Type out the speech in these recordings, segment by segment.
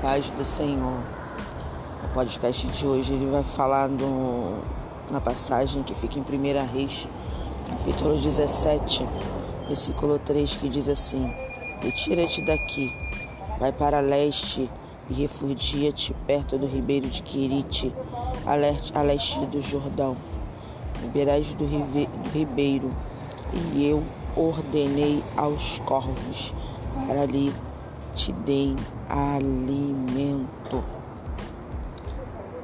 paz do Senhor. O podcast de hoje ele vai falar do, na passagem que fica em 1 Reis, capítulo 17, versículo 3, que diz assim: Retira-te daqui, vai para leste e refugia-te perto do ribeiro de Quirite, a leste, do Jordão. Liberais do, do ribeiro, e eu ordenei aos corvos para ali te deem alimento.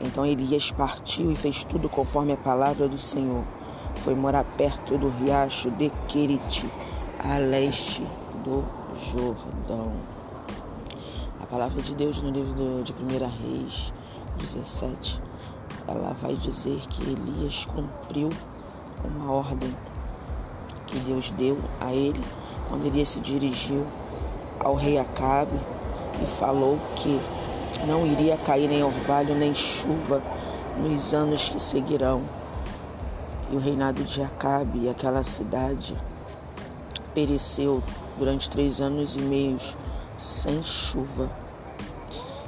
Então Elias partiu e fez tudo conforme a palavra do Senhor. Foi morar perto do riacho de Querite, a leste do Jordão. A palavra de Deus no livro de 1 Reis 17, ela vai dizer que Elias cumpriu uma ordem que Deus deu a ele quando Elias se dirigiu ao rei Acabe e falou que não iria cair nem orvalho nem chuva nos anos que seguirão. E o reinado de Acabe e aquela cidade pereceu durante três anos e meios sem chuva.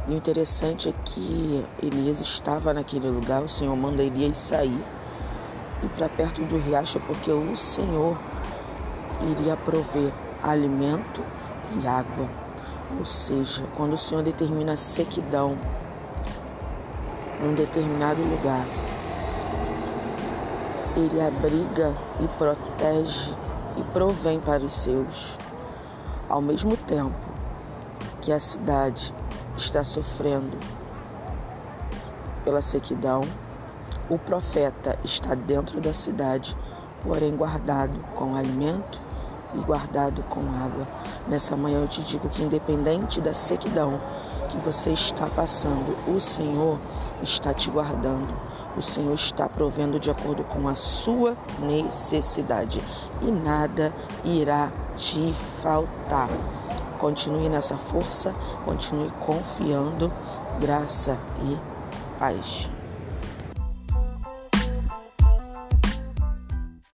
E o interessante é que Elias estava naquele lugar, o Senhor manda Elias sair e para perto do riacho, porque o Senhor iria prover alimento e água. Ou seja, quando o Senhor determina sequidão num determinado lugar, Ele abriga e protege e provém para os seus. Ao mesmo tempo que a cidade está sofrendo pela sequidão, o profeta está dentro da cidade, porém guardado com alimento e guardado com água. Nessa manhã eu te digo que, independente da sequidão que você está passando, o Senhor está te guardando. O Senhor está provendo de acordo com a sua necessidade e nada irá te faltar. Continue nessa força, continue confiando, graça e paz.